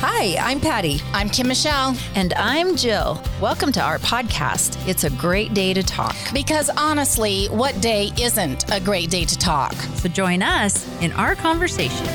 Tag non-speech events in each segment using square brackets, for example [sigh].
Hi, I'm Patty. I'm Kim Michelle. And I'm Jill. Welcome to our podcast. It's a great day to talk. Because honestly, what day isn't a great day to talk? So join us in our conversation.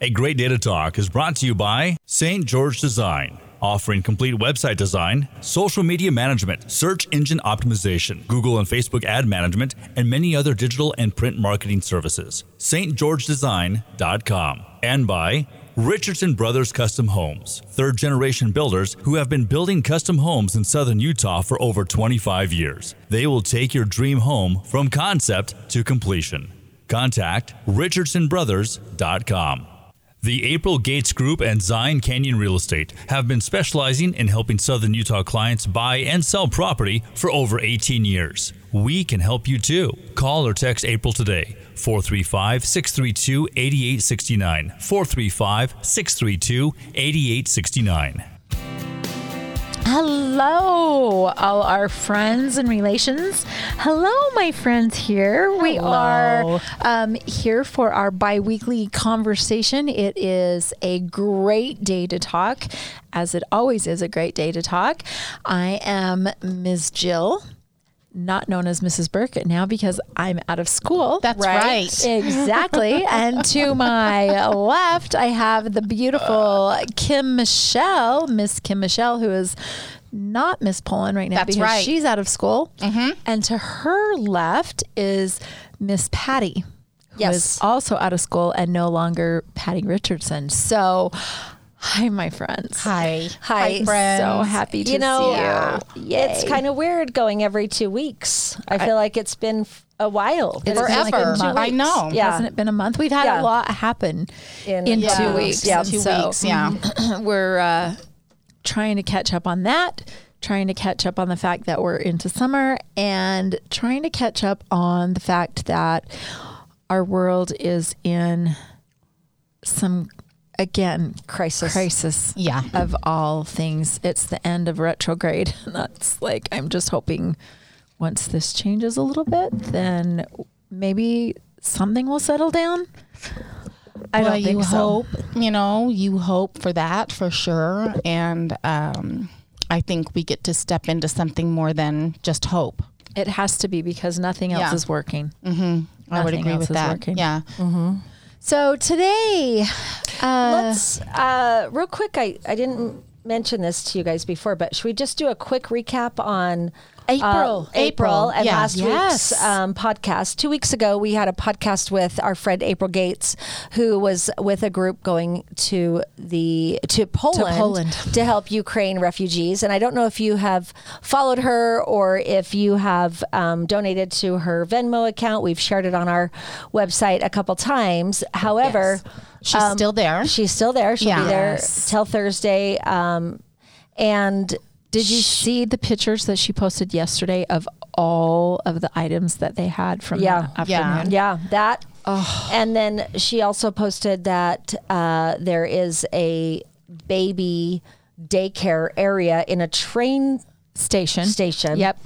A Great Day to Talk is brought to you by St. George Design, offering complete website design, social media management, search engine optimization, Google and Facebook ad management, and many other digital and print marketing services. stgeorgedesign.com. And by Richardson Brothers Custom Homes, third generation builders who have been building custom homes in southern Utah for over 25 years. They will take your dream home from concept to completion. Contact richardsonbrothers.com. The April Gates Group and Zion Canyon Real Estate have been specializing in helping Southern Utah clients buy and sell property for over 18 years. We can help you too. Call or text April today, 435 632 8869. 435 632 8869. Hello, all our friends and relations. Hello, my friends here. We are um, here for our bi weekly conversation. It is a great day to talk, as it always is a great day to talk. I am Ms. Jill. Not known as Mrs. Burkett now because I'm out of school. That's right. [laughs] Exactly. and to my left, I have the beautiful Kim Michelle, Miss Kim Michelle, who is not Miss Poland right now That's because right. she's out of school. Mm-hmm. And to her left is Miss Patty, who is Yes. also out of school and no longer Patty Richardson. So, hi, my friends. Hi. Hi, I'm friends. so happy to you know, see you. Yay. it's kind of weird going every two weeks. I feel like it's been a while. It's It's been been like a Forever. month. I know. Yeah. Hasn't it been a month? We've had a lot happen in, In- two weeks. Yeah. Two so weeks, yeah. [clears throat] we're uh, trying to catch up on that, trying to catch up on the fact that we're into summer, and trying to catch up on the fact that our world is in some, again, Crisis. crisis Yeah. of all things. It's the end of retrograde. And [laughs] that's like, I'm just hoping once this changes a little bit, then maybe something will settle down. I well, don't think you so. hope, you know, you hope for that for sure. And um, I think we get to step into something more than just hope. It has to be because nothing else Yeah. is working. Mm-hmm. I would agree else with is that. working. Yeah. So today, uh, Let's uh, real quick. I I didn't mention this to you guys before, but should we just do a quick recap on April. uh, April, and Yeah. last Yes. week's um, podcast. Two weeks ago, we had a podcast with our friend April Gates, who was with a group going to the to Poland Poland. to help Ukraine refugees. And I don't know if you have followed her or if you have um, donated to her Venmo account. We've shared it on our website a couple times. However, She's still there. She's still there. She'll be there Yes. till Thursday. Um, and did you see the pictures that she posted yesterday of all of the items that they had from Yeah. that Yeah. afternoon? Yeah, that. Oh. And then she also posted that uh, there is a baby daycare area in a train Station. station. Yep.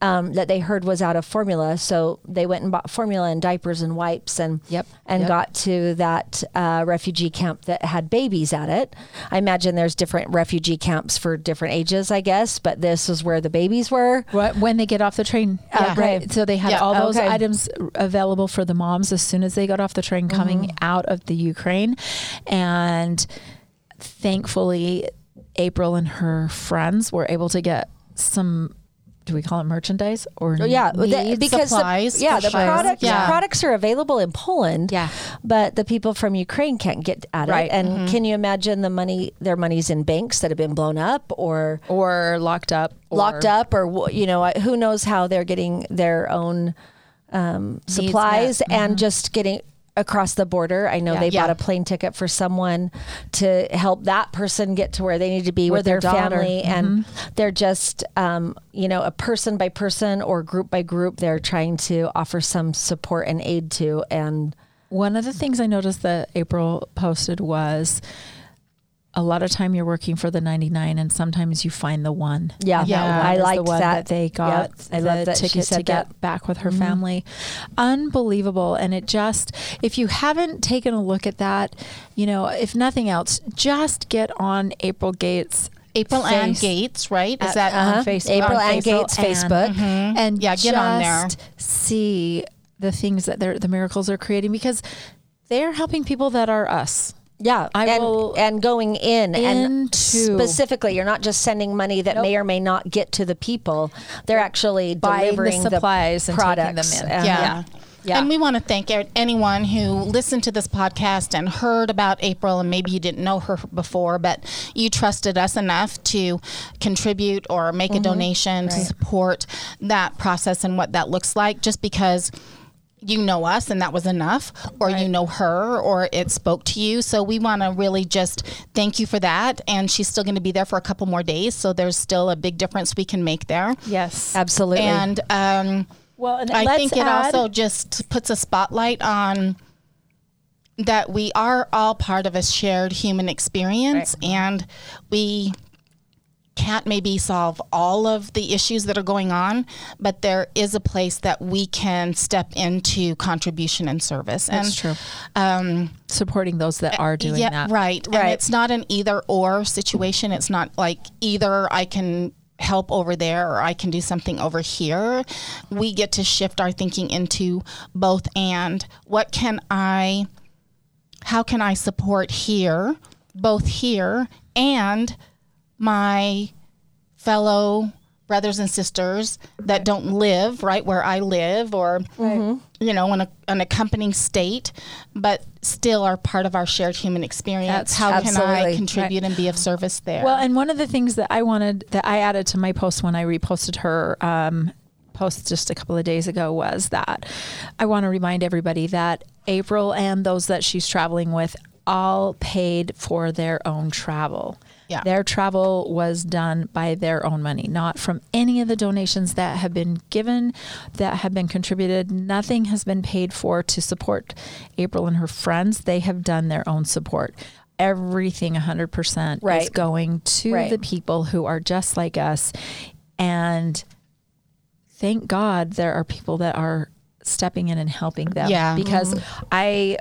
Um, that they heard was out of formula, so they went and bought formula and diapers and wipes, and Yep. and Yep. got to that uh, refugee camp that had babies at it. I imagine there's different refugee camps for different ages, I guess, but this is where the babies were. What, when they get off the train. Yeah. Right. So they had Yeah. all those Okay. items available for the moms as soon as they got off the train coming out of the Ukraine. And thankfully, April and her friends were able to get some. Do we call it merchandise or Oh, yeah, the- because supplies, the, yeah, the sure. product Yeah. products are available in Poland. Yeah. but the people from Ukraine can't get at Right. it. And can you imagine the money? Their money's in banks that have been blown up or or locked up, or locked up, or you know, who knows how they're getting their own um, supplies and just getting across the border. I know Yeah. they Yeah. bought a plane ticket for someone to help that person get to where they need to be With with their, their family, and they're just, um, you know, a person by person or group by group. They're trying to offer some support and aid to, and One of the things I noticed that April posted was a lot of time you're working for the 99 and sometimes you find the one. Yeah. And Yeah. one I like the liked one that. they got Yep. I love the that she ticket to said get that. back with her Mhm. family. Unbelievable. And it just, if you haven't taken a look at that, you know, if nothing else, just get on April Gates. April Ann Gates, right? Is at- that Uh-huh. on Facebook? April on Ann Gates Facebook. and Yeah, get on there. just See the things that they're the miracles they're creating because they're helping people that are us. Yeah, I and, will- and going in and specifically, you're not just sending money that may or may not get to the people. They're actually Buying the delivering supplies and taking them products. in. Uh, yeah. Yeah. And we want to thank anyone who listened to this podcast and heard about April, and maybe you didn't know her before, but you trusted us enough to contribute or make a donation to support that process and what that looks like, just because you know us and that was enough, or you know her, or it spoke to you. So we want to really just thank you for that. And she's still going to be there for a couple more days. So there's still a big difference we can make there. Yes. Absolutely. And, um, Well, and I let's think it add- also just puts a spotlight on that we are all part of a shared human experience and we can't maybe solve all of the issues that are going on, but there is a place that we can step into contribution and service. That's and true. Um, Supporting those that are doing yeah, that. right. And Right. it's not an either or situation. It's not like either I can help over there or I can do something over here. We get to shift our thinking into both and what can I how can I support here, both here and my fellow brothers and sisters that don't live right where I live or you know in a an accompanying state but still are part of our shared human experience. That's how can I absolutely. Contribute and be of service there? Well, and one of the things that I wanted that I added to my post when I reposted her um, post just a couple of days ago was that I want to remind everybody that April and those that she's traveling with all paid for their own travel. Yeah. Their travel was done by their own money, not from any of the donations that have been given, that have been contributed. Nothing has been paid for to support April and her friends. They have done their own support. Everything 100% is going to Right. the people who are just like us. And thank God there are people that are stepping in and helping them. Yeah. Because mm-hmm. I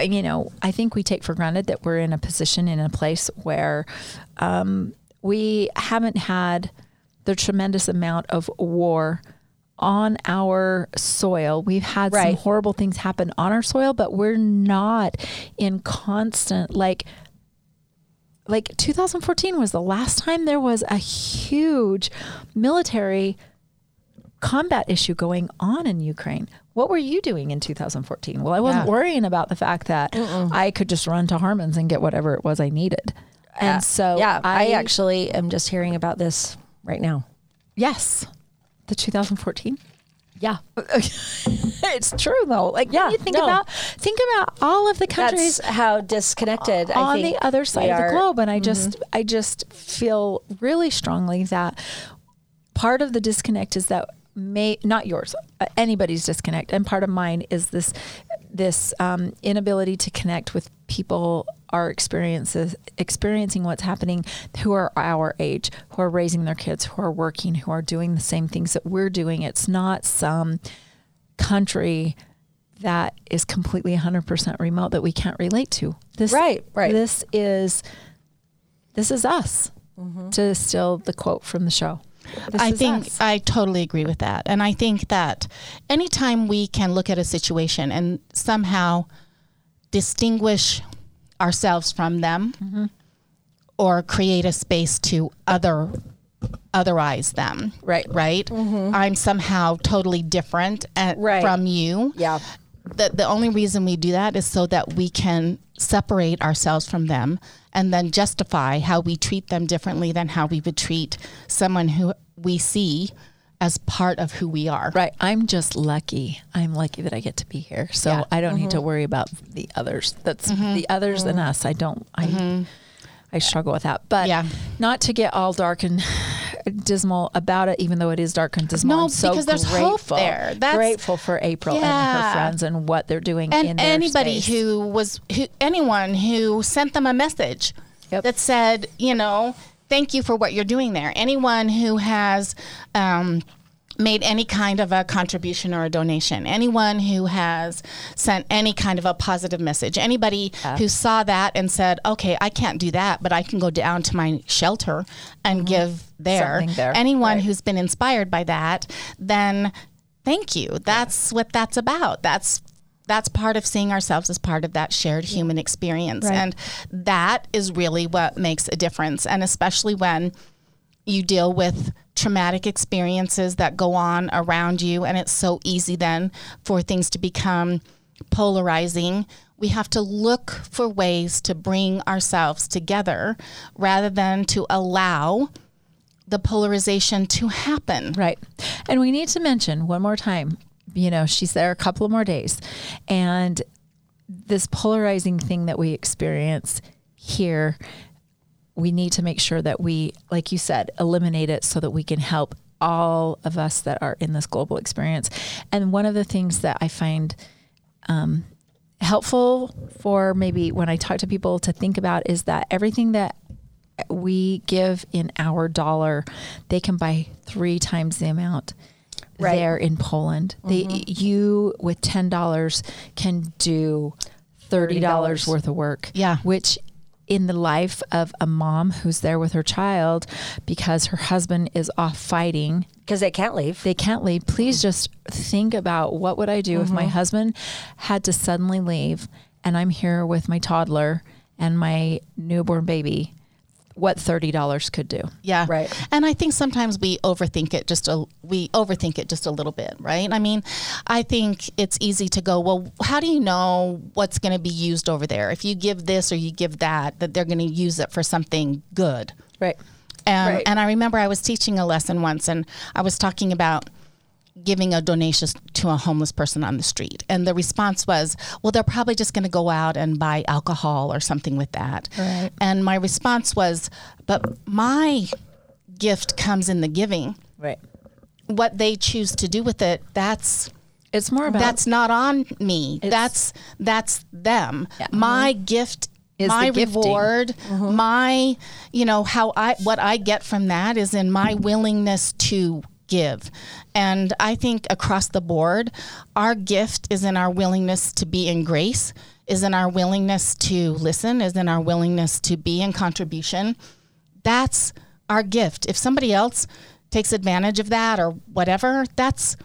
you know, I think we take for granted that we're in a position in a place where um, we haven't had the tremendous amount of war on our soil. We've had Right. some horrible things happen on our soil, but we're not in constant like like 2014 was the last time there was a huge military combat issue going on in Ukraine. What were you doing in 2014? Well, I wasn't Yeah. worrying about the fact that I could just run to Harmon's and get whatever it was I needed. And so yeah, I, I, actually am just hearing about this right now. yes, the 2014. Yeah. [laughs] it's true though. Like Yeah, you think no. about think about all of the countries That's how disconnected I on the other side of the. Mm-hmm. globe and i just i just feel really strongly that part of the disconnect is that may not yours uh, anybody's disconnect and part of mine is this this um, inability to connect with people are experiences experiencing what's happening who are our age who are raising their kids who are working who are doing the same things that we're doing it's not some country that is completely 100% remote that we can't relate to this Right, right. this is this is us Mm-hmm. to steal the quote from the show This I think us. I totally agree with that. And I think that anytime we can look at a situation and somehow distinguish ourselves from them Mm-hmm. or create a space to other otherize them. Right. Right? I'm somehow totally different at, Mm-hmm. Right. from you. Yeah. The, the only reason we do that is so that we can separate ourselves from them and then justify how we treat them differently than how we would treat someone who we see as part of who we are. right. I'm just lucky. I'm lucky that i get to be here. So Yeah. i don't need to mm-hmm. worry about the others. That's mm-hmm. the others than mm-hmm. us. I don't i I struggle with that, but Yeah. not to get all dark and dismal about it, even though it is dark and dismal. No, I'm so because there's hope there. That's- grateful for April and Yeah. her friends and what they're doing in And anybody space. who was who anyone who sent them a message Yep. that said, you know, thank you for what you're doing there. Anyone who has um, made any kind of a contribution or a donation, anyone who has sent any kind of a positive message, anybody who saw that and said, okay, I can't do that, but I can go down to my shelter and mm-hmm. give there. There. Anyone Right. who's been inspired by that, then thank you. That's what that's about. That's that's part of seeing ourselves as part of that shared human experience. Right. And that is really what makes a difference. And especially when you deal with traumatic experiences that go on around you, and it's so easy then for things to become polarizing. We have to look for ways to bring ourselves together rather than to allow the polarization to happen. Right. And we need to mention one more time, you know, she's there a couple of more days. And this polarizing thing that we experience here, we need to make sure that we, like you said, eliminate it so that we can help all of us that are in this global experience. And one of the things that I find um, helpful for maybe when I talk to people to think about is that everything that we give in our dollar, they can buy three times the amount Right. there in Poland. They you with ten dollars can do thirty dollars $30. worth of work. Yeah. Which in the life of a mom who's there with her child because her husband is off fighting. Because they can't leave. they can't leave. Please just think about what would i do if my mm-hmm. husband had to suddenly leave and i'm here with my toddler and my newborn baby what $30 could do Yeah. Right. And I think sometimes we overthink it just a we overthink it just a little bit, right? I mean, I think it's easy to go, well, how do you know what's going to be used over there? If you give this or you give that, that they're going to use it for something good. Right. And, Right. and I remember I was teaching a lesson once and I was talking about giving a donation to a homeless person on the street. And the response was, well, they're probably just going to go out and buy alcohol or something with that. Right. And my response was, but my gift comes in the giving. right What they choose to do with it, that's it's more about that's not on me. That's that's them. Mm-hmm. My gift Is my the gifting. reward, mm-hmm. my you know how I what I get from that is in my willingness to give. And I think across the board, our gift is in our willingness to be in grace, is in our willingness to listen, is in our willingness to be in contribution. That's our gift. If somebody else takes advantage of that or whatever, that's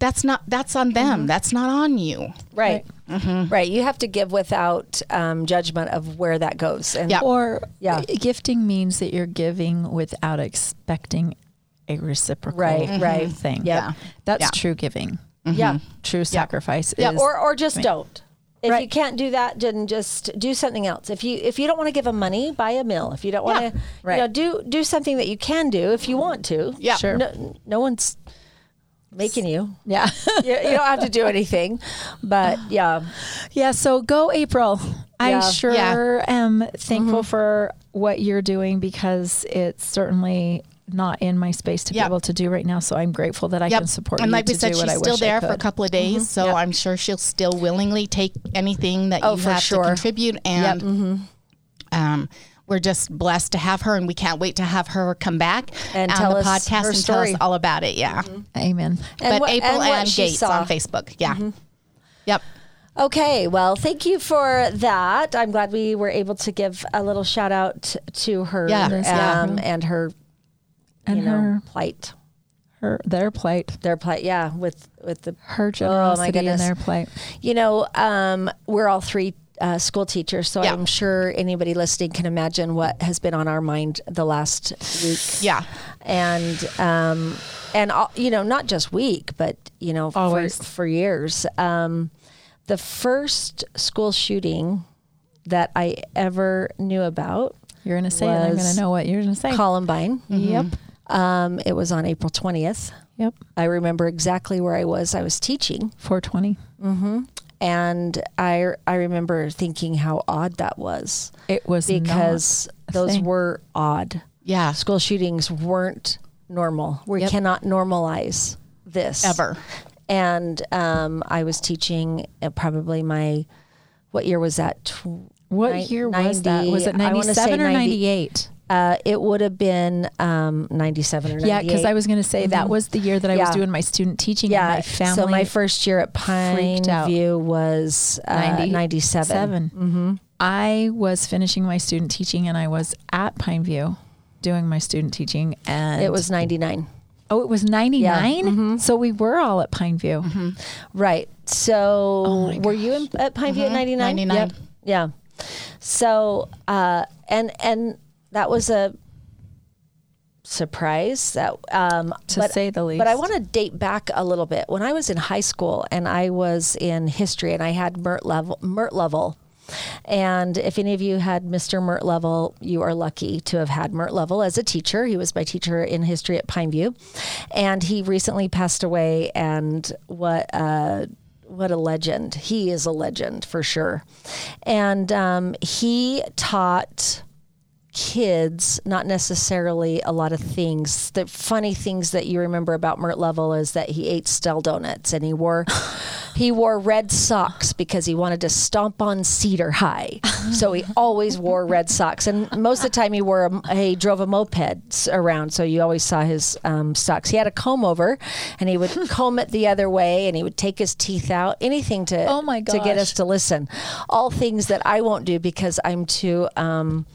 that's not that's on them. That's not on you. Right. Right. You have to give without um, judgment of where that goes. And Yeah. or Yeah. gifting means that you're giving without expecting a reciprocal Right, right. thing Yeah. that's Yeah. true giving mm-hmm. yeah. Mm-hmm. true sacrifice Yeah. is Or or just don't. If you can't do that, then just do something else. If you if you don't want to give them money, buy a meal. If you don't want to, Right. you know, do do something that you can do if you want to. Yeah. Sure. No, no one's making you. yeah [laughs] you. You don't have to do anything. But [sighs] yeah. Yeah, so go April. I Yeah. sure Yeah. am thankful mm-hmm. for what you're doing because it's certainly not in my space to Yeah. be able to do right now. So I'm grateful that I can support and you like we said, she's still there for a couple of days, so Yep. I'm sure she'll still willingly take anything that Oh, you have sure. to contribute. And um, we're just blessed to have her, and we can't wait to have her come back And on tell the us podcast her and story. tell us all about it. Yeah, Amen. And but what- April and and, Gates saw. on Facebook. Yeah, yep. Okay, well, thank you for that. I'm glad we were able to give a little shout out to her Yeah. Yes, yeah. um, and her, And you know, her, plight. her, their plight, Their plight, yeah, with with the her generosity and goodness. their plight. You know, um, we're all three uh, school teachers, so Yeah. I'm sure anybody listening can imagine what has been on our mind the last week. Yeah. and um, and all, you know, not just week, but you know, for, Always. for years. Um, the first school shooting that I ever knew about, You're going to say it. I'm gonna know what you're going to say. Columbine. Yep. Um, it was on April 20th. Yep. I remember exactly where I was. I was teaching. 420. And I I remember thinking how odd that was It was because those thing. were odd. Yeah. School shootings weren't normal. We Yep. cannot normalize this Ever. And um, I was teaching uh, probably my what year was that? Tw- What year was that? Was it 90 I wanna say 97 or 90 98? Uh, it would have been um, 97 or 98. Yeah, because I was going to say that was the year that I Yeah. was doing my student teaching. Yeah, and my family. so my first year at freaked out. Pineview was uh, 90 97. 7 Mm-hmm. I was finishing my student teaching, and I was at Pineview doing my student teaching, and It was 99. oh, it was ninety nine. Mm-hmm. So we were all at Pineview. Right. So Oh were you in, at Pineview at 99? 99. Yep. Yeah. So uh, and and that was a surprise that um To but, say the least. But I want to date back a little bit. When I was in high school and I was in history and I had Mert level Mert level and if any of you had Mr. Mert Level, you are lucky to have had Mert Level as a teacher. He was my teacher in history at Pineview, and he recently passed away. And what uh, what a legend! He is a legend for sure. And um, he taught kids, not necessarily a lot of things. The funny things that you remember about Mert Level is that he ate stale donuts and he wore [laughs] he wore red socks because he wanted to stomp on Cedar High. So he always wore red socks, and most of the time he wore a, he drove a moped around. So you always saw his um, socks. He had a comb over, and he would [laughs] comb it the other way, and he would take his teeth out. Anything to Oh my to get us to listen. All things that I won't do because I'm too. Um,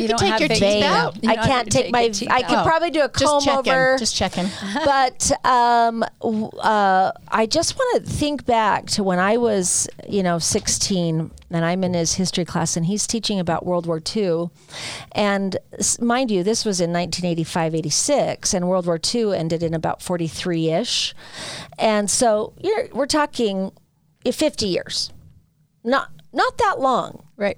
Well, You can take your teeth vain. out. You I can't take take my. your teeth I could out. probably do a comb checking. over. Just checking. [laughs] but um, w- uh, I just want to think back to when I was, you know, 16, and I'm in his history class, and he's teaching about World War II. And s- mind you, this was in 1985, 86, and World War II ended in about 43 ish. And so you're, we're talking uh, 50 years, not not that long. Right.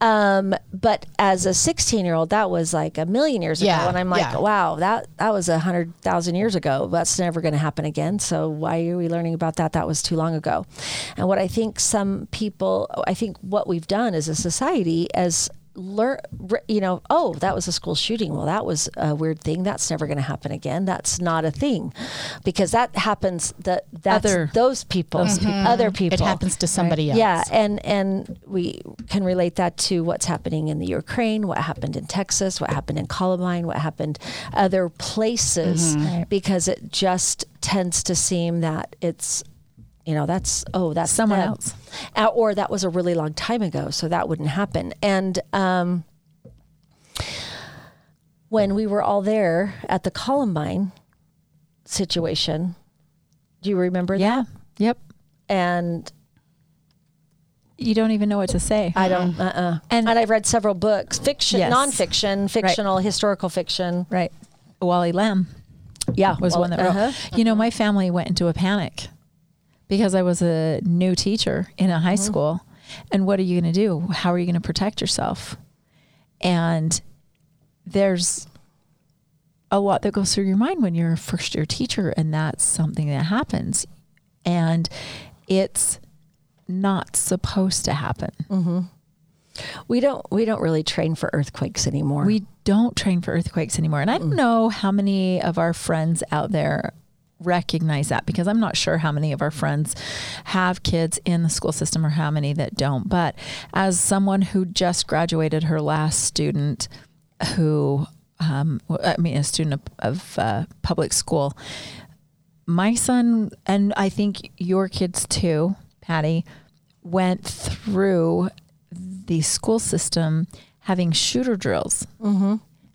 Um, but as a 16 year old, that was like a million years ago. Yeah, And I'm like, yeah. wow, that, that was a hundred thousand years ago. That's never going to happen again. So why are we learning about that? That was too long ago. And what I think some people, I think what we've done as a society as learn, you know, oh, that was a school shooting. Well, that was a weird thing. That's never going to happen again. That's not a thing because that happens that that's Other- those people, mm-hmm. other people. It happens to somebody else. Yeah, and and we can relate that to what's happening in the Ukraine, what happened in Texas, what happened in Columbine, what happened other places, mm-hmm. because it just tends to seem that it's, you know, that's oh that's Someone them. else. Uh, or that was a really long time ago, so that wouldn't happen. And um, when we were all there at the Columbine situation, do you remember Yeah. Yep. And You don't even know what to say. I don't. Uh-uh. And- And, I've read several books, fiction, Yes. nonfiction, fictional, historical fiction. right. Wally Lamb Yeah, was well, one that wrote. uh-huh. You know, my family went into a panic because I was a new teacher in a high Mm-hmm. school. And what are you going to do? How are you going to protect yourself? And there's a lot that goes through your mind when you're a first year teacher, and that's something that happens. And it's not supposed to happen. We don't. We don't really train for earthquakes anymore. We don't train for earthquakes anymore. And I don't know how many of our friends out there recognize that because I'm not sure how many of our friends have kids in the school system or how many that don't. But as someone who just graduated her last student who, um, I mean, a student of, of uh, public school, my son, and I think your kids too, Patty, went through the school system having shooter drills,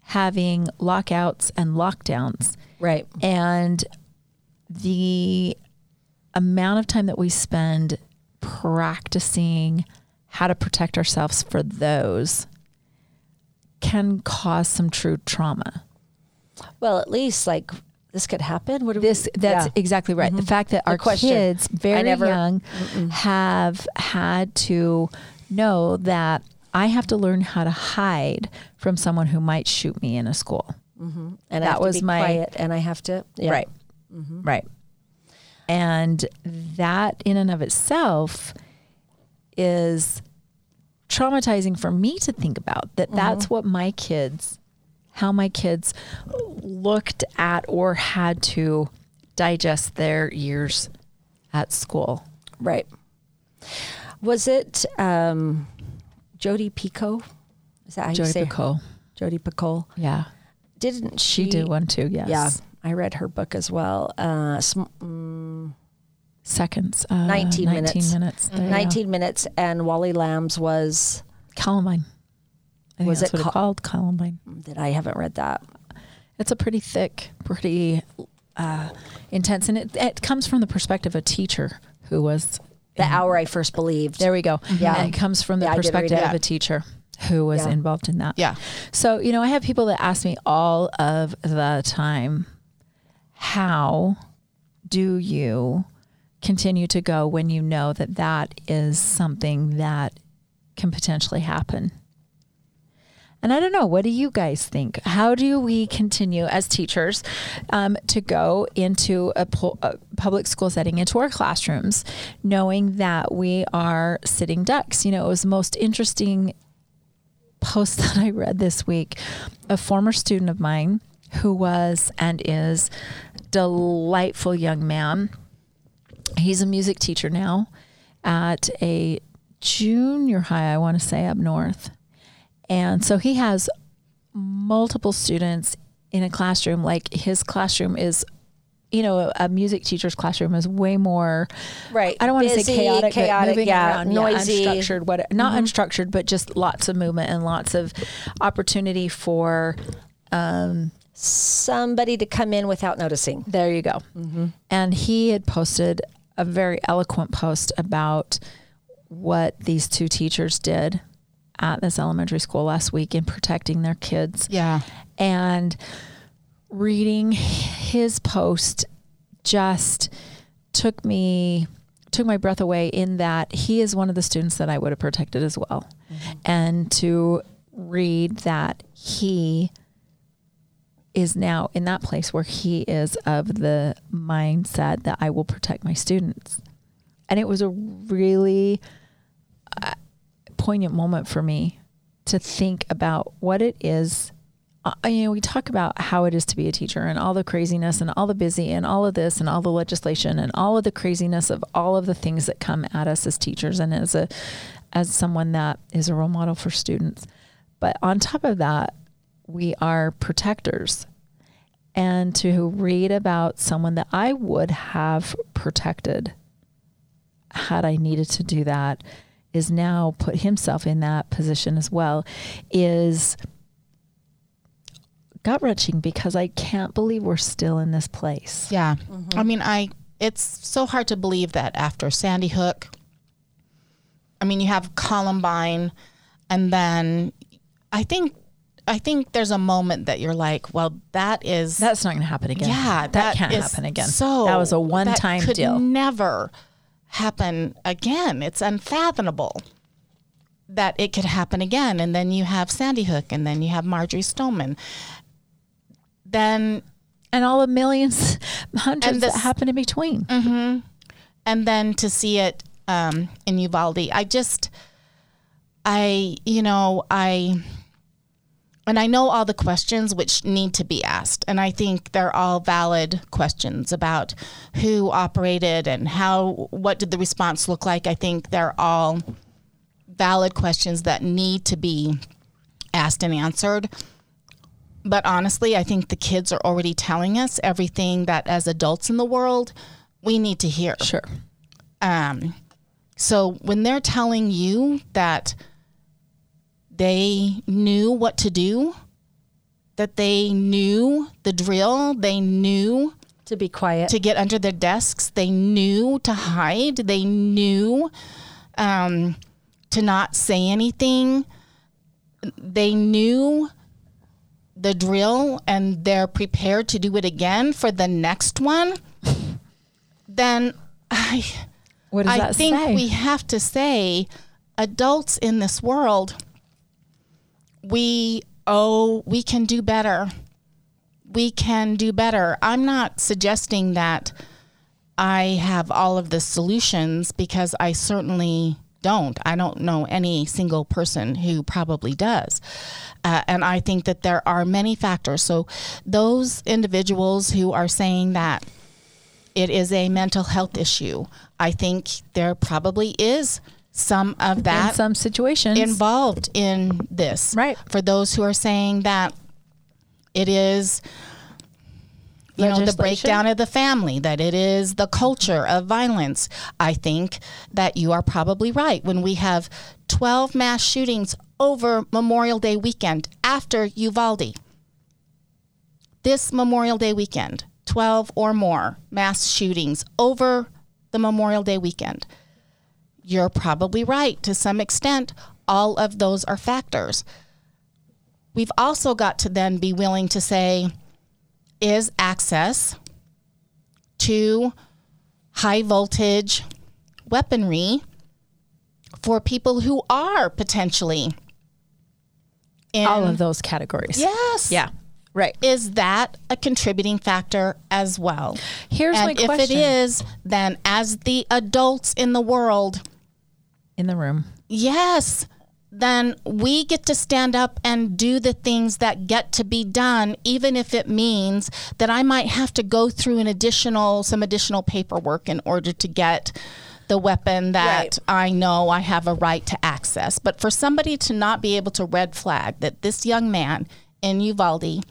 having lockouts and lockdowns. right. And the amount of time that we spend practicing how to protect ourselves for those can cause some true trauma. Well, at least like this could happen. What do we- This that's Yeah. exactly right. The mm-hmm. fact that our question. kids very never- young have had to know that I have to learn how to hide from someone who might shoot me in a school. Mm-hmm. and that I have to was be my- quiet, and I have to yeah. Right. Right. And that in and of itself is traumatizing for me to think about that that's what my kids how my kids looked at or had to digest their years at school. Right. Was it um, Jodi Pico. Is that how you Jodi say Picoult. Jodi Picoult? Yeah. Didn't she, She did one too. Yes. Yeah, I read her book as well. Uh, sm- mm, Seconds. Uh, 19 minutes. minutes. There you go. 19 minutes, and Wally Lambs was Columbine. I Was it Col- it called? Columbine. that I haven't read that. It's a pretty thick, pretty uh, intense, and it, it comes from the perspective of a teacher who was. The hour I first believed. There we go. Yeah. And it comes from the Yeah, I did read perspective of a teacher who was Yeah. involved in that. Yeah. So, you know, I have people that ask me all of the time, how do you continue to go when you know that that is something that can potentially happen? And I don't know, what do you guys think? How do we continue as teachers um, to go into a, pu- a public school setting, into our classrooms, knowing that we are sitting ducks? You know, it was the most interesting post [laughs] that I read this week. A former student of mine who was and is delightful young man. He's a music teacher now at a junior high, I want to say, up north. And so he has multiple students in a classroom. Like his classroom is, you know, a, music teacher's classroom is way more Right. I don't want to say Busy, chaotic, but chaotic, moving yeah, around, noisy. Mm-hmm. yeah, unstructured, what not unstructured, but just lots of movement and lots of opportunity for. Somebody to come in without noticing. There you go. Mm-hmm. And he had posted a very eloquent post about what these two teachers did at this elementary school last week in protecting their kids. Yeah. And reading his post just took me took my breath away in that he is one of the students that I would have protected as well. Mm-hmm. And to read that he is now in that place where he is of the mindset that I will protect my students. And it was a really uh, poignant moment for me to think about what it is. Uh, you know, we talk about how it is to be a teacher and all the craziness and all the busy and all of this and all the legislation and all of the craziness of all of the things that come at us as teachers and as a as someone that is a role model for students. But on top of that, we are protectors. And to read about someone that I would have protected had I needed to do that is now put himself in that position as well is gut wrenching because I can't believe we're still in this place. Yeah. Mm-hmm. I mean, I it's so hard to believe that after Sandy Hook, I mean, you have Columbine and then I think I think there's a moment that you're like, well, that is That's not going to happen again. yeah, that, can't is happen again. So that was a one-time could deal. Never happen again. It's unfathomable that it could happen again. And then you have Sandy Hook, and then you have Marjory Stoneman. Then and all the millions, [laughs] hundreds this- that happen in between. and then to see it um, in Uvalde, I just, I, you know, I, and I know all the questions which need to be asked, and I think they're all valid questions about who operated and how, what did the response look like. I think they're all valid questions that need to be asked and answered. But honestly, I think the kids are already telling us everything that as adults in the world we need to hear. Sure. Um, so when they're telling you that they knew what to do, that they knew the drill, they knew To be quiet. to get under their desks, they knew to hide, they knew um, to not say anything, they knew the drill and they're prepared to do it again for the next one, then I. I think say? we have to say, adults in this world, we oh we can do better. We can do better. I'm not suggesting that I have all of the solutions because I certainly don't. I don't know any single person who probably does. Uh, and I think that there are many factors. So, those individuals who are saying that it is a mental health issue. I think there probably is some of that in some situations. involved in this. Right. For those who are saying that it is you know the breakdown of the family that it is the culture of violence i think that you are probably right when we have 12 mass shootings over memorial day weekend after uvalde this memorial day weekend 12 or more mass shootings over the memorial day weekend you're probably right to some extent all of those are factors we've also got to then be willing to say is access to high voltage weaponry for people who are potentially in all of those categories. yes Yeah. Right. is that a contributing factor as well Here's and my if it is then as the adults in the world in the room. Yes. Then we get to stand up and do the things that get to be done, even if it means that I might have to go through an additional, some additional paperwork in order to get the weapon that Right. I know I have a right to access. But for somebody to not be able to red flag that this young man in Uvalde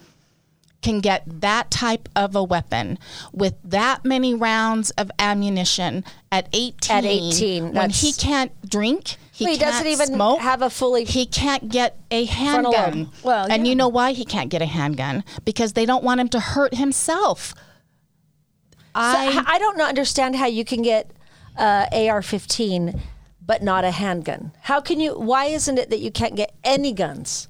can get that type of a weapon with that many rounds of ammunition at 18, At 18, when that's- he can't drink he, Well, he can't doesn't even smoke have a fully he can't get a handgun. Well, and you know why he can't get a handgun because they don't want him to hurt himself I, I I don't understand how you can get uh, AR-15 but not a handgun. How can you? Why isn't it that you can't get any guns?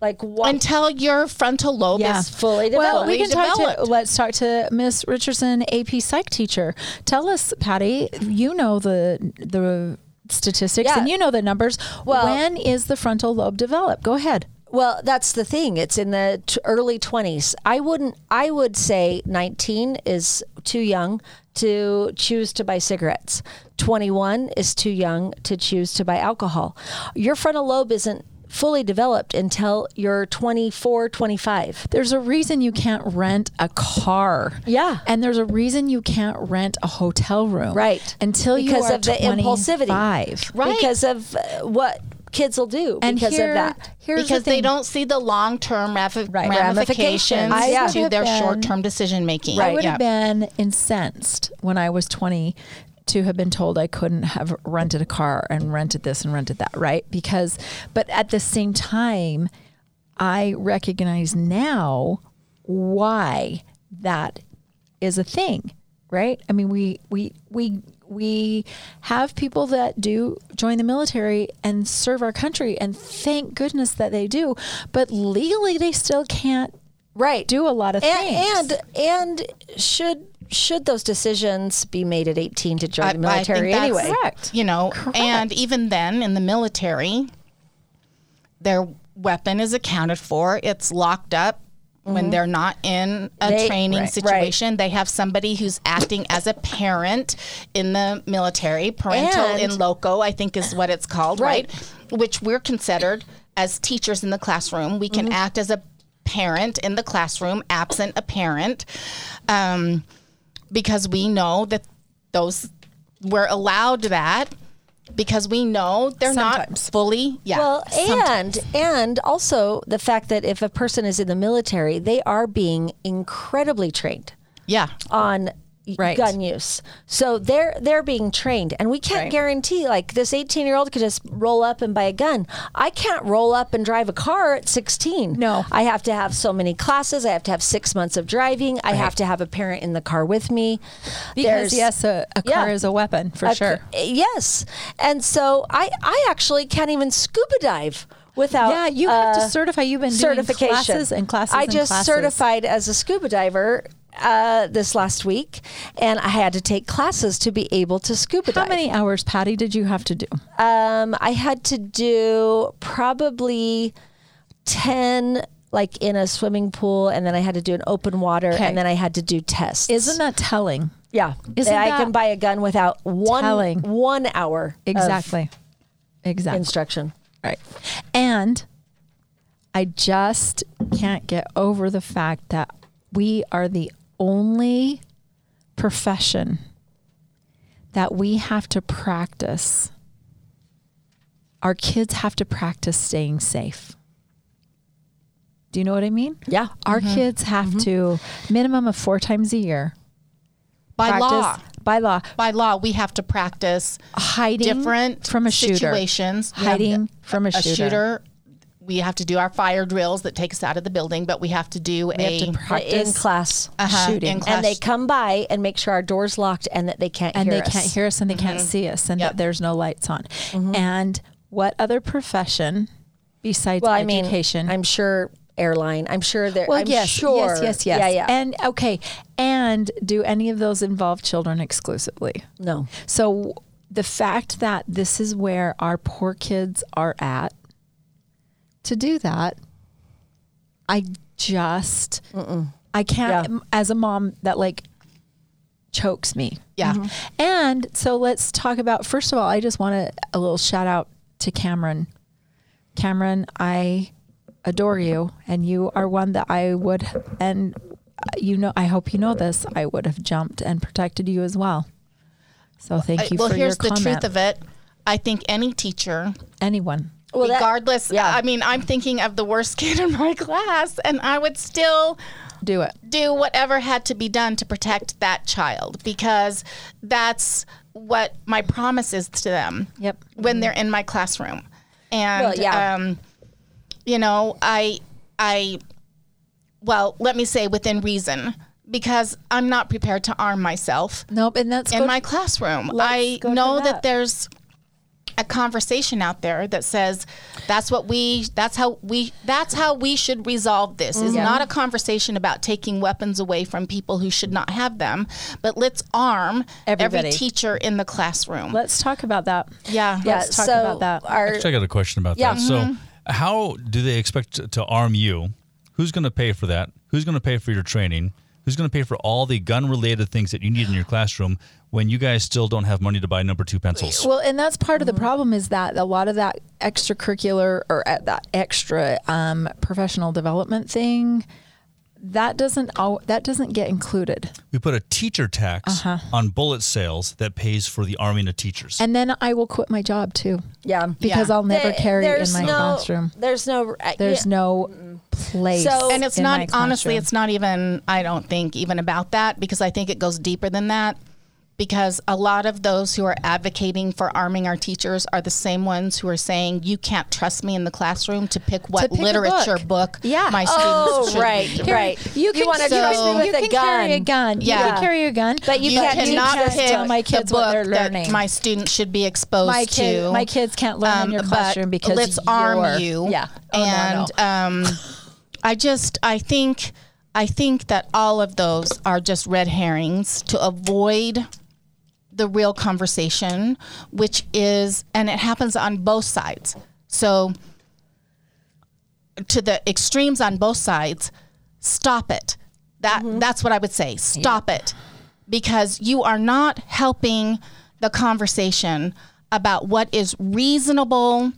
Like what? until your frontal lobe Yeah. is fully developed. Well, we can talk to. Let's talk to Miss Richardson, AP Psych teacher. Tell us, Patty. You know the the statistics Yeah. and you know the numbers. Well- when is the frontal lobe developed? Go ahead. Well, that's the thing. It's in the t- early 20s. I wouldn't I would say 19 is too young to choose to buy cigarettes. 21 is too young to choose to buy alcohol. Your frontal lobe isn't fully developed until you're 24, 25. There's a reason you can't rent a car. Yeah. And there's a reason you can't rent a hotel room. Right. Until because you are of the impulsivity. 25. Right. Because of uh, what kids will do And because here, of that. Here's because the they don't see the long-term ramifi- Right. ramifications Ramifications. Yeah. to their been- short-term decision making Right. I would Yeah. have been incensed when I was 20 to have been told I couldn't have rented a car and rented this and rented that, right? Because, but at the same time, I recognize now why that is a thing, right? I mean, we, we, we, we have people that do join the military and serve our country, and thank goodness that they do. But legally, they still can't Right. do a lot of things. and, and and should should those decisions be made at 18 to join I- the I think military that's- anyway? Correct. you know and even then in the military their weapon is accounted for it's locked up when they're not in a Mm-hmm. They- training right, right. situation they have somebody who's acting as a parent in the military parentis And- in loco i think is what it's called right, Right. which we're considered as teachers in the classroom we can Mm-hmm. act as a parent in the classroom absent a parent um, because we know that those we're allowed that because we know they're Sometimes. not fully yeah Well, sometimes. and and also the fact that if a person is in the military, they are being incredibly trained yeah on Right. gun use. So they're they're being trained, and we can't Right. guarantee like this 18 year old could just roll up and buy a gun. I can't roll up and drive a car at 16. No. I have to have so many classes. I have to have six months of driving. I have to have a parent in the car with me. Because There's- yes, a, a car Yeah. is a weapon for a- sure. Yes, and so I I actually can't even scuba dive without Yeah, you have to uh, certify. You've been doing certification classes and classes. I and just classes. certified as a scuba diver uh, this last week, and I had to take classes to be able to scuba How dive. How many hours, Patty, did you have to do? Um, I had to do probably ten. Like in a swimming pool, and then I had to do an open water, Okay. and then I had to do tests. Isn't that telling? yeah? isn't I can buy a gun without one telling? one hour Exactly. Exactly. instruction. Right. And I just can't get over the fact that we are the only profession that we have to practice. Our kids have to practice staying safe. Do you know what I mean? Yeah. Our mm-hmm. kids have mm-hmm. to minimum of four times a year. By practice- law. By law. By law, we have to practice Hiding different from a shooter. situations. Hiding from a a shooter. shooter. We have to do our fire drills that take us out of the building, but we have to do We a to practice in class. uh-huh, shooting. in class. And they come by and make sure our door's locked and that they can't and hear they us. can't hear us and they can't see us and Yep. that there's no lights on. And what other profession besides Well, I mean, education? I'm sure airline. I'm sure there. well, I'm yes, sure. yes, yes, yes. Yeah, yeah. And okay, and do any of those involve children exclusively? no. So the fact that this is where our poor kids are at, to do that, I just, I can't, Yeah. as a mom, that like chokes me. yeah. Mm-hmm. And so let's talk about, first of all, I just want to, a little shout out to Cameron. Cameron, I adore you, and you are one that I would, and uh, you know, I hope you know this, I would have jumped and protected you as well. So thank I- you well, for here's the comment. truth of it. I think any teacher, Anyone. Well, that- regardless, yeah. I mean, I'm thinking of the worst [laughs] kid in my class, and I would still Do it. do whatever had to be done to protect that child because that's what my promise is to them. Yep. When they're in my classroom, and Well, yeah. um, you know, I, I, well, let me say within reason because I'm not prepared to arm myself Nope. And that's in my classroom. I know that. that. there's a conversation out there that says that's what we that's how we that's how we should resolve this. Mm-hmm. Is not a conversation about taking weapons away from people who should not have them, but let's arm Everybody. every teacher in the classroom. Let's talk about that. yeah. Yeah. Let's talk so about that. Our, Actually, I got a question about Yeah. that. So, how do they expect to, to arm you? Who's going to pay for that? Who's going to pay for your training? Who's going to pay for all the gun related things that you need in your classroom when you guys still don't have money to buy number two pencils? Well, and that's part of the problem is that a lot of that extracurricular or uh, that extra um, professional development thing that doesn't al- that doesn't get included. We put a teacher tax on bullet sales that pays for the arming of teachers. And then I will quit my job too yeah. because Yeah. I'll never There- carry in my no, classroom. There's no. uh, There's yeah. no place. So- and it's in my not honestly it's not even i don't think even about that because i think it goes deeper than that because a lot of those who are advocating for arming our teachers are the same ones who are saying you can't trust me in the classroom to pick what pick literature book. book, Yeah. my students Oh, should right, be. right. You can want to so- trust me with you a can gun. carry a gun. You Yeah. can carry a gun, But you You can't- you cannot can't pick tell my the kids what they're that learning. my students should be exposed my to. my kids can't learn in your Um, classroom but because let's arm you're- you. Yeah. Oh, no, and no. um, I just I think I think that all of those are just red herrings to avoid the real conversation, which is and it happens on both sides. So to the extremes on both sides, stop it. That mm-hmm. that's what I would say. Stop it. Because you are not helping the conversation about what is reasonable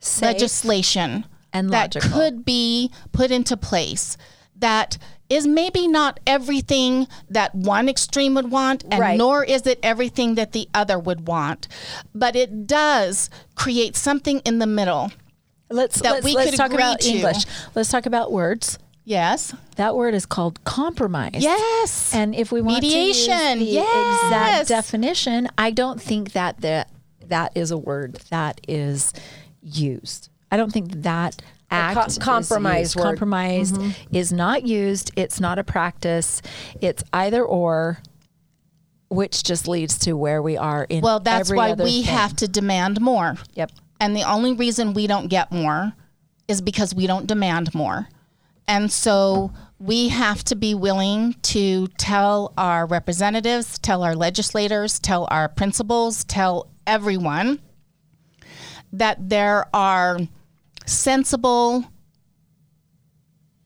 Safe. legislation and that logical. could be put into place that is maybe not everything that one extreme would want and Right. nor is it everything that the other would want but it does create something in the middle let's that let's, we let's could talk agree about to. English. Let's talk about words. yes That word is called compromise. yes And if we want Mediation, to use the exact definition, I don't think that the, that is a word that is used. I don't think that act co- compromise used. word. Compromise Mm-hmm. is not used. It's not a practice. It's either or, which just leads to where we are in. well that's every why other we thing. have to demand more Yep. And the only reason we don't get more is because we don't demand more. And so we have to be willing to tell our representatives, tell our legislators, tell our principals, tell everyone that there are sensible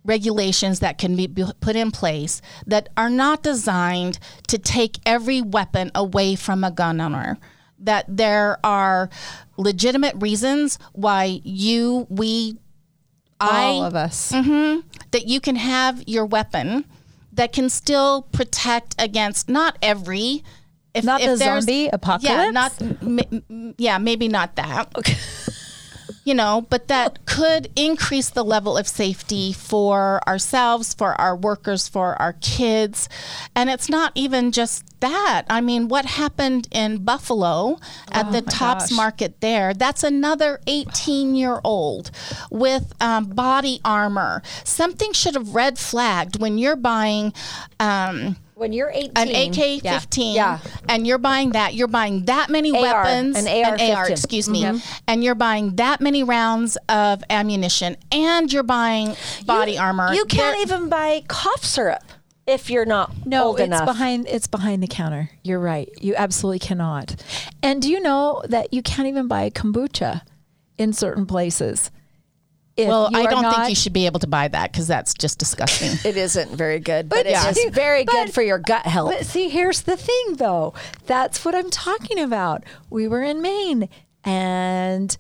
regulations that can be put in place that are not designed to take every weapon away from a gun owner. That there are legitimate reasons why you, we, I, All of us. Mm-hmm. that you can have your weapon that can still protect against not every if, Not if the zombie Yeah, not. m- yeah, maybe not that. Okay. [laughs] You know, but that could increase the level of safety for ourselves, for our workers, for our kids. And it's not even just that. I mean, what happened in Buffalo at the Tops gosh. Market there, that's another 18 year old with um, body armor. Something should have red flagged when you're buying. Um, When you're 18, an AK 15 Yeah. and you're buying that you're buying that many AR, weapons an AR an AR excuse me mm-hmm. and you're buying that many rounds of ammunition and you're buying body armor You can't There- even buy cough syrup if you're not No, old it's enough. behind it's behind the counter. You're right. You absolutely cannot. And do you know that you can't even buy kombucha in certain places? If well i don't not- think you should be able to buy that because that's just disgusting [laughs] It isn't very good, but, But yeah. is very good for your gut health. But see, here's the thing though. That's what I'm talking about. We were in Maine and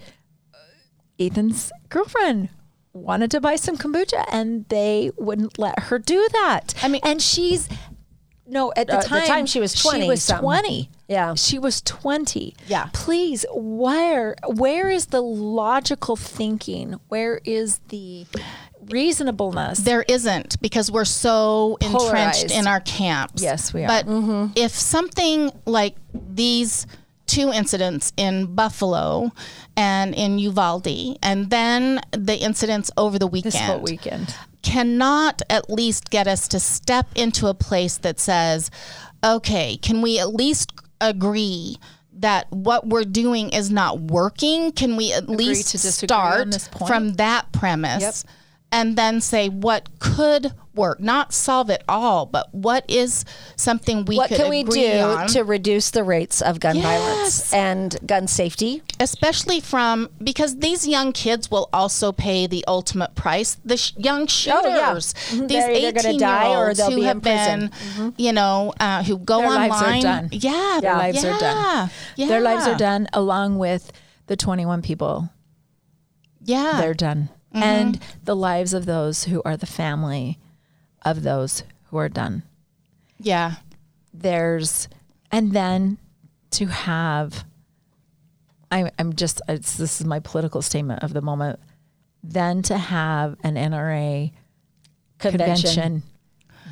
uh, Ethan's girlfriend wanted to buy some kombucha and they wouldn't let her do that. I mean- and she's no, at the Uh, at the time, time she was 20 She was something. 20. Yeah. She was 20. Yeah. Please, where where is the logical thinking? Where is the reasonableness? there isn't because we're so entrenched in our camps Yes, we are. but if something like these two incidents in buffalo and in uvalde and then the incidents over the weekend this whole weekend. Cannot at least get us to step into a place that says, okay, can we at least agree that what we're doing is not working? Can we at least to disagree on start this point? from that premise? Yep. And then say what could work, not solve it all, but what is something we what could can we do on? to reduce the rates of gun Yes. violence and gun safety? especially from because these young kids will also pay the ultimate price. The sh- young shooters, Oh, yeah. these Mhm. They're eighteen year olds who be in have been, prison. you know, uh, who go Their online. lives are done. Yeah, Their yeah, lives are done. Yeah, Their lives are done along with the 21 people. Yeah, They're done. Mm-hmm. And the lives of those who are the family of those who are done. yeah, There's, and then to have, I, I'm just, it's, this is my political statement of the moment. Then to have an NRA Convention. convention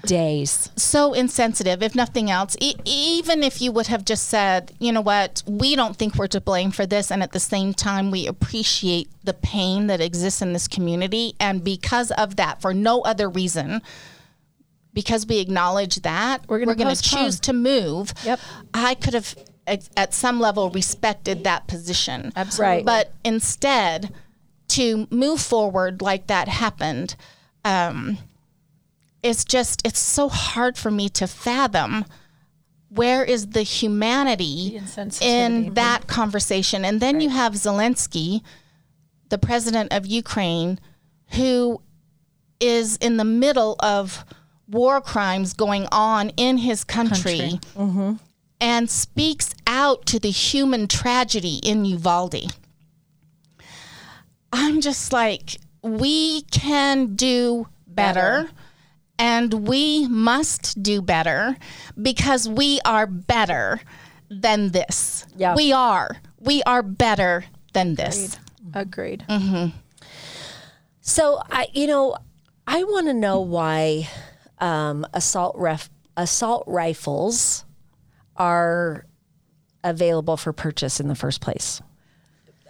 days. so insensitive. If nothing else, e- even if you would have just said, you know what, we don't think we're to blame for this, and at the same time, we appreciate the pain that exists in this community, and because of that, for no other reason, because we acknowledge that We're gonna choose to move. Yep. I could have at, some level respected that position. Absolutely. Right. But instead, to move forward like that happened, um, it's just it's so hard for me to fathom where is the humanity insensitivity. in that conversation and then you have zelensky the president of ukraine who is in the middle of war crimes going on in his country, mm-hmm. and speaks out to the human tragedy in uvalde i'm just like we can do better. And we must do better because we are better than this. Yeah. We are. We are better than this. Agreed. Agreed. Mm-hmm. So I, you know, I want to know why um, assault ref assault rifles are available for purchase in the first place.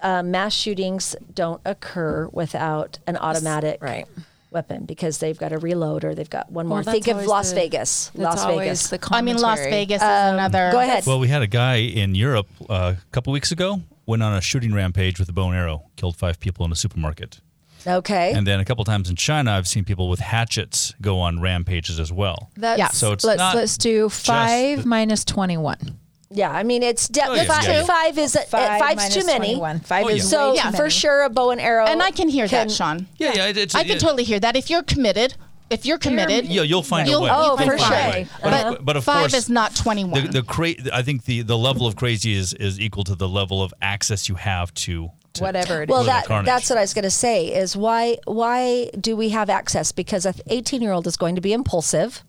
Uh, mass shootings don't occur without an automatic Right. weapon because they've got to reload or they've got one more. Well, Think of Las the- Vegas. Las Vegas. the I mean, Las commentary. Vegas is another. Go ahead. Well, we had a guy in Europe uh, a couple weeks ago went on a shooting rampage with a bow and arrow, killed five people in a supermarket. Okay. And then a couple times in China, I've seen people with hatchets go on rampages as well. That's, Yeah. So it's let's not let's do five the- minus twenty one. yeah, I mean it's de- Oh, yeah, five, yeah, yeah. five is uh, five's too many. Five Oh, is yeah. So way too for sure, a bow and arrow. and I can hear can- that, Sean. Yeah, yeah. It, it's, I can it- totally hear that. If you're committed, if you're committed, Yeah, you'll find You'll- a way. oh, You'll for sure. way. But, But of- but of five course, is not 21. the, the cra- I think the, the level of crazy is, is equal to the level of access you have to, to Whatever it Well, is. Little that that's what I was going to say. Is why why do we have access? Because an 18 year old is going to be impulsive.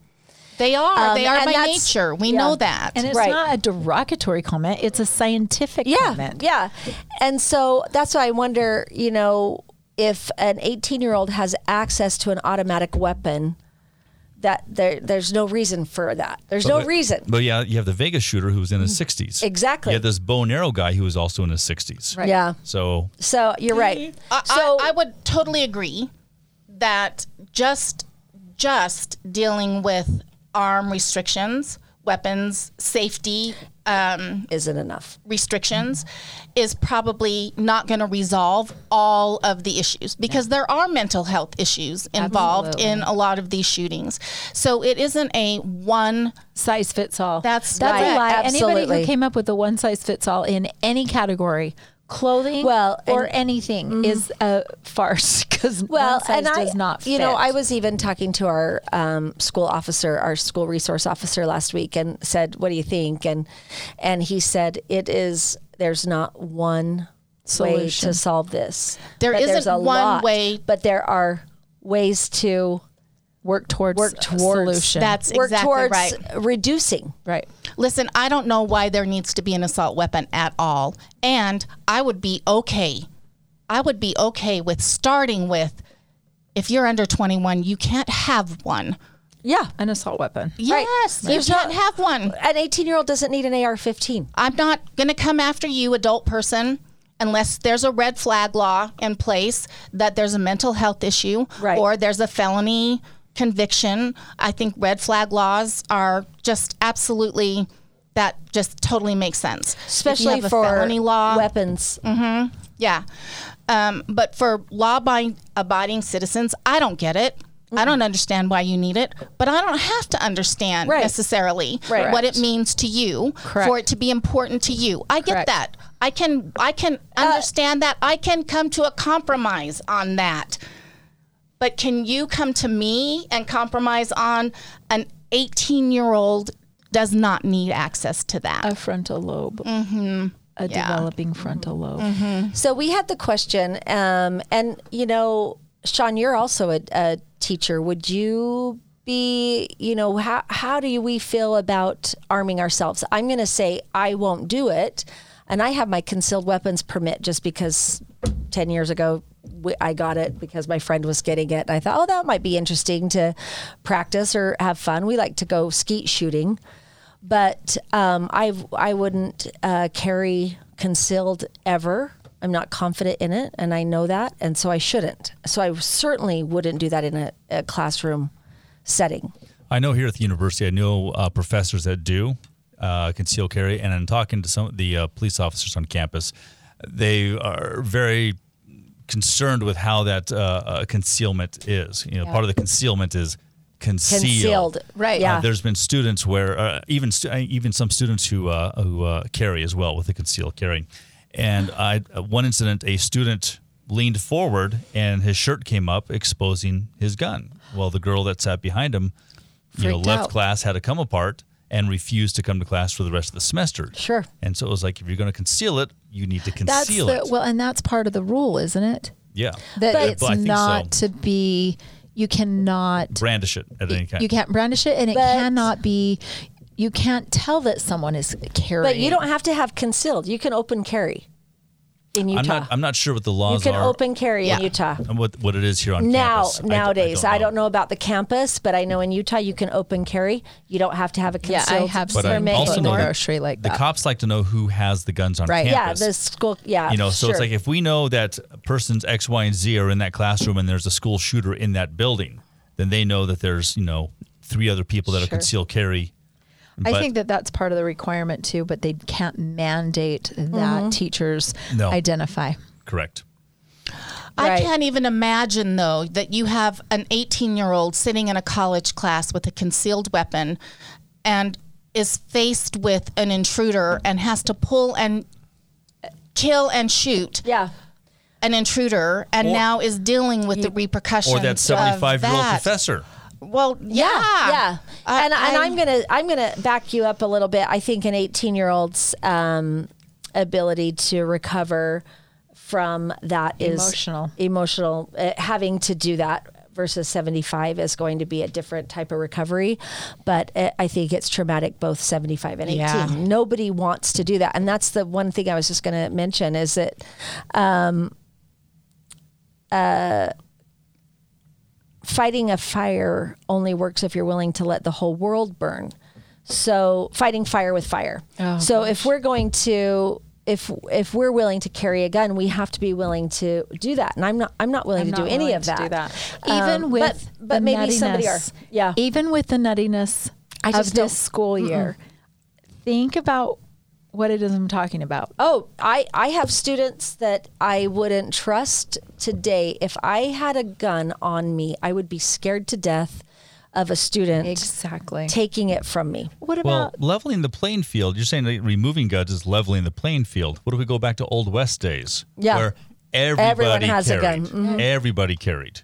They are. Um, they are by nature. We yeah. know that. And it's Right. not a derogatory comment, it's a scientific yeah, comment. Yeah. And so that's why I wonder, you know, if an 18 year old has access to an automatic weapon, that there, there's no reason for that. There's no But- reason. But yeah, you have the Vegas shooter who was in his mm. 60s. Exactly. You had this bow and arrow guy who was also in his 60s. Right. Yeah. So So you're right. I, so I, I would totally agree that just just dealing with arm restrictions, weapons safety um, isn't enough. restrictions is probably not going to resolve all of the issues because there are mental health issues involved in a lot of these shootings. So it isn't a one Size fits all. That's that's right. a lie. Absolutely. Anybody who came up with the one size fits all in any category, clothing, Well, or and- mm-hmm. anything, is a farce [laughs] because Well, one size and I, does not fit. you know, I was even talking to our um, school officer, our school resource officer last week, and said, "What do you think?" and and he said, "It is. There's not one way to solve this. There But there's isn't a one lot, way- but there are ways to work towards work a towards solution. That's work exactly towards right. reducing. right. Listen, I don't know why there needs to be an assault weapon at all. And I would be okay. I would be okay with starting with if you're under 21, you can't have one. Yeah, An assault weapon. Yes, you There's can't not- have one. an 18 year old doesn't need an AR-15. I'm not going to come after you, adult person, unless there's a red flag law in place that there's a mental health issue Right. or there's a felony conviction. I think red flag laws are just absolutely that just totally makes sense. Especially for felony law, weapons. Mm-hmm, yeah. Um, but for law abiding citizens, I don't get it. I don't understand why you need it, but I don't have to understand Right. necessarily Right. what it means to you for it to be important to you. I get Correct. that. I can I can Uh, understand that. I can come to a compromise on that. But can you come to me and compromise on an 18-year-old does not need access to that? A frontal lobe. Mm-hmm. A Yeah. developing frontal lobe. So we had the question, um, and you know, Sean, you're also a, a teacher. Would you be, you know, how how do we feel about arming ourselves? I'm going to say I won't do it, and I have my concealed weapons permit just because ten years ago we, I got it because my friend was getting it, and I thought, oh, that might be interesting to practice or have fun. We like to go skeet shooting but um, I I wouldn't uh, carry concealed ever. I'm not confident in it, and I know that, and so I shouldn't. So I certainly wouldn't do that in a, a classroom setting. I know here at the university, I know uh, professors that do uh, conceal carry, and I'm talking to some of the uh, police officers on campus, they are very concerned with how that uh, uh, concealment is. You know, part of the concealment is conceal. Concealed, Right. Yeah. Uh, there's been students where uh, even stu- uh, even some students who uh, who uh, carry as well with the concealed carrying. and I uh, one incident a student leaned forward and his shirt came up exposing his gun. Well, the girl that sat behind him, you know, left out. class, had to come apart and refused to come to class for the rest of the semester. Sure. And so it was like if you're going to conceal it, you need to That's conceal the it. well, and that's part of the rule, isn't it? yeah. That But- it's but not so. to be. You cannot. brandish it at any kind. You can't brandish it, and it cannot be. You can't tell that someone is carrying. But you don't have to have concealed. You can open carry in Utah. I'm not. I'm not sure what the laws are. you laws can are. open carry Yeah. in Utah. and what what it is here on Now, campus. I don't- nowadays, I don't, know about the campus, but I know in Utah you can open carry. You don't have to have a concealed Yeah, concealed I have But I seen permit also in know the that grocery like the cops like to know who has the guns on Right. Yeah, the school. Yeah, you know, so it's like if we know that persons X, Y, and Z are in that classroom and there's a school shooter in that building, then they know that there's you know three other people that are Sure. concealed carry. I think that that's part of the requirement too, but they can't mandate that Mm-hmm. teachers No. identify. correct. I Right. can't even imagine though that you have an 18 year old sitting in a college class with a concealed weapon and is faced with an intruder and has to pull and kill and shoot yeah. an intruder and Or- now is dealing with the repercussions Or that 75 year old professor. Well, yeah. yeah. I- and and I'm- I'm gonna I'm gonna back you up a little bit. I think an 18 year old's um, ability to recover from that is Emotional. emotional uh, having to do that versus 75 is going to be a different type of recovery. But uh, I think it's traumatic both 75 and 18. Yeah. Nobody wants to do that. And that's the one thing I was just going to mention is that um, uh, fighting a fire only works if you're willing to let the whole world burn. So fighting fire with fire. Oh, so if we're going to if if we're willing to carry a gun, we have to be willing to do that. And I'm not I'm not willing I'm to not do any of that. do that. Um, Even with but, but maybe somebody are. Yeah. Even with the nuttiness I of just don't- this school year, think about what it is I'm talking about. Oh, I, I have students that I wouldn't trust today. If I had a gun on me, I would be scared to death of a student Exactly. taking it from me. What Well, about leveling the playing field, you're saying that removing guns is leveling the playing field. What if we go back to Old West days? Yeah. Where everybody has a carried. gun. Mhm. Everybody carried.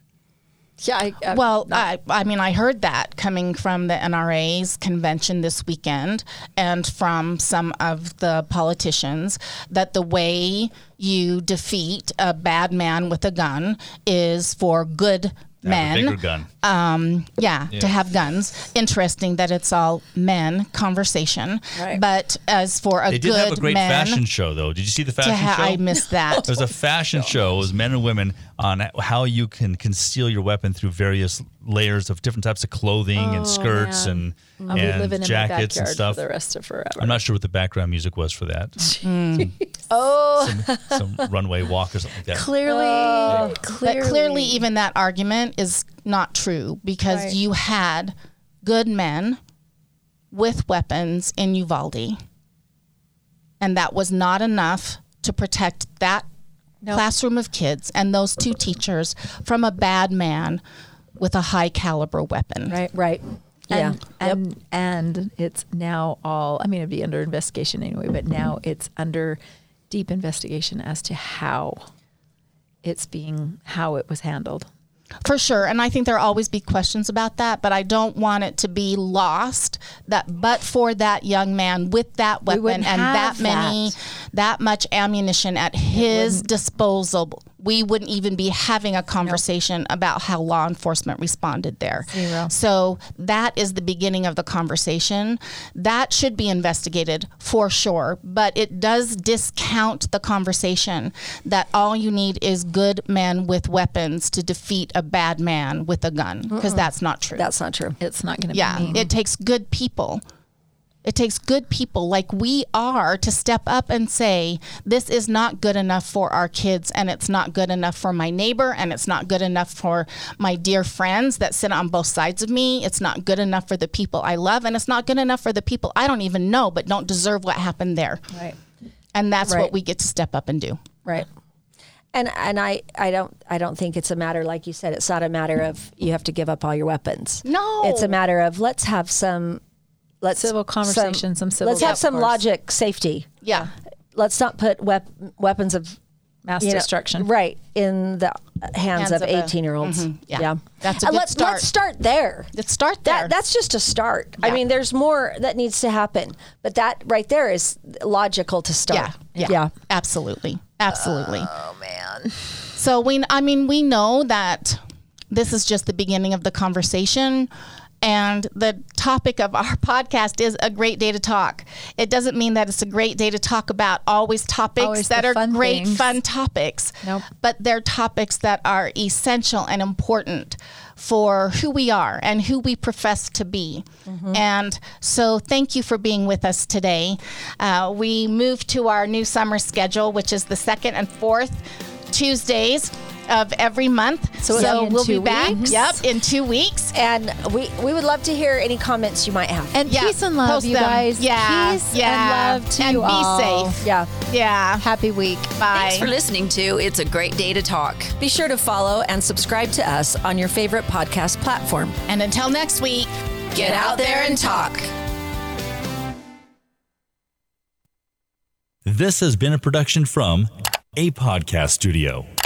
Yeah? I, I- Well, I, I mean, I heard that coming from the NRA's convention this weekend and from some of the politicians that the way you defeat a bad man with a gun is for good Have a bigger men. gun. Um, yeah, Yeah. to have guns. Interesting that it's all men conversation. Right. But as for a They good did have a great man, fashion show, though. Did you see the fashion ha- show? I missed that. There's a fashion show. It was men and women on how you can conceal your weapon through various layers of different types of clothing and oh, skirts man. and, I'll be and living in my jackets backyard and stuff. for the rest of forever. I'm not sure what the background music was for that. [laughs] Mm. Oh, Some runway walk or something like that. clearly, oh, But clearly, even that argument is not true because Right. you had good men with weapons in Uvalde, and that was not enough to protect that Nope. classroom of kids and those two teachers from a bad man with a high caliber weapon. right, right. Yeah. And, and and it's now all I mean it'd be under investigation anyway, but now it's under deep investigation as to how it's being how it was handled. For sure. And I think there'll always be questions about that, but I don't want it to be lost that but for that young man with that weapon wouldn't and that have many, that. that much ammunition at his disposal, we wouldn't even be having a conversation about how law enforcement responded there. Zero. So that is the beginning of the conversation. That should be investigated for sure, but it does discount the conversation that all you need is good men with weapons to defeat a bad man with a gun, because that's not true. That's not true. It's not going to yeah, be me. it takes good people. It takes good people like we are to step up and say, this is not good enough for our kids, and it's not good enough for my neighbor, and it's not good enough for my dear friends that sit on both sides of me. It's not good enough for the people I love, and it's not good enough for the people I don't even know but don't deserve what happened there. right. And that's Right. what we get to step up and do. Right. And and I, I don't I don't think it's a matter like you said it's not a matter of you have to give up all your weapons. No. It's a matter of let's have some let's Civil conversation, some civil Let's have some logic safety. Yeah. Let's not put wep- weapons of Mass you know, destruction. right in the hands, Hands of of a- 18 year olds. Mm-hmm. yeah. That's a good let's start. let's start there. Let's start there. That that's just a start. I mean, there's more that needs to happen, but that right there is logical to start. Yeah, yeah, yeah. absolutely, absolutely. Oh man. So we, I mean, we know that this is just the beginning of the conversation. And the topic of our [laughs] podcast is a great day to talk. It doesn't mean that it's a great day to talk about always topics Always that are great, things. fun topics. Nope. But they're topics that are essential and important for who we are and who we profess to be. And so, thank you for being with us today. Uh, we moved to our new summer schedule, which is the second and fourth Tuesdays of every month. So it'll be in we'll two be back. weeks? Yep, in two weeks. And we we would love to hear any comments you might have. And Yeah, peace and love, post you them. guys. Yeah, Peace yeah. and love to And you be all. safe. yeah. Yeah. Happy week. Bye. Thanks for listening to It's a Great Day to Talk. Be sure to follow and subscribe to us on your favorite podcast platform. and until next week. Get out there and talk. This has been a production from a podcast studio.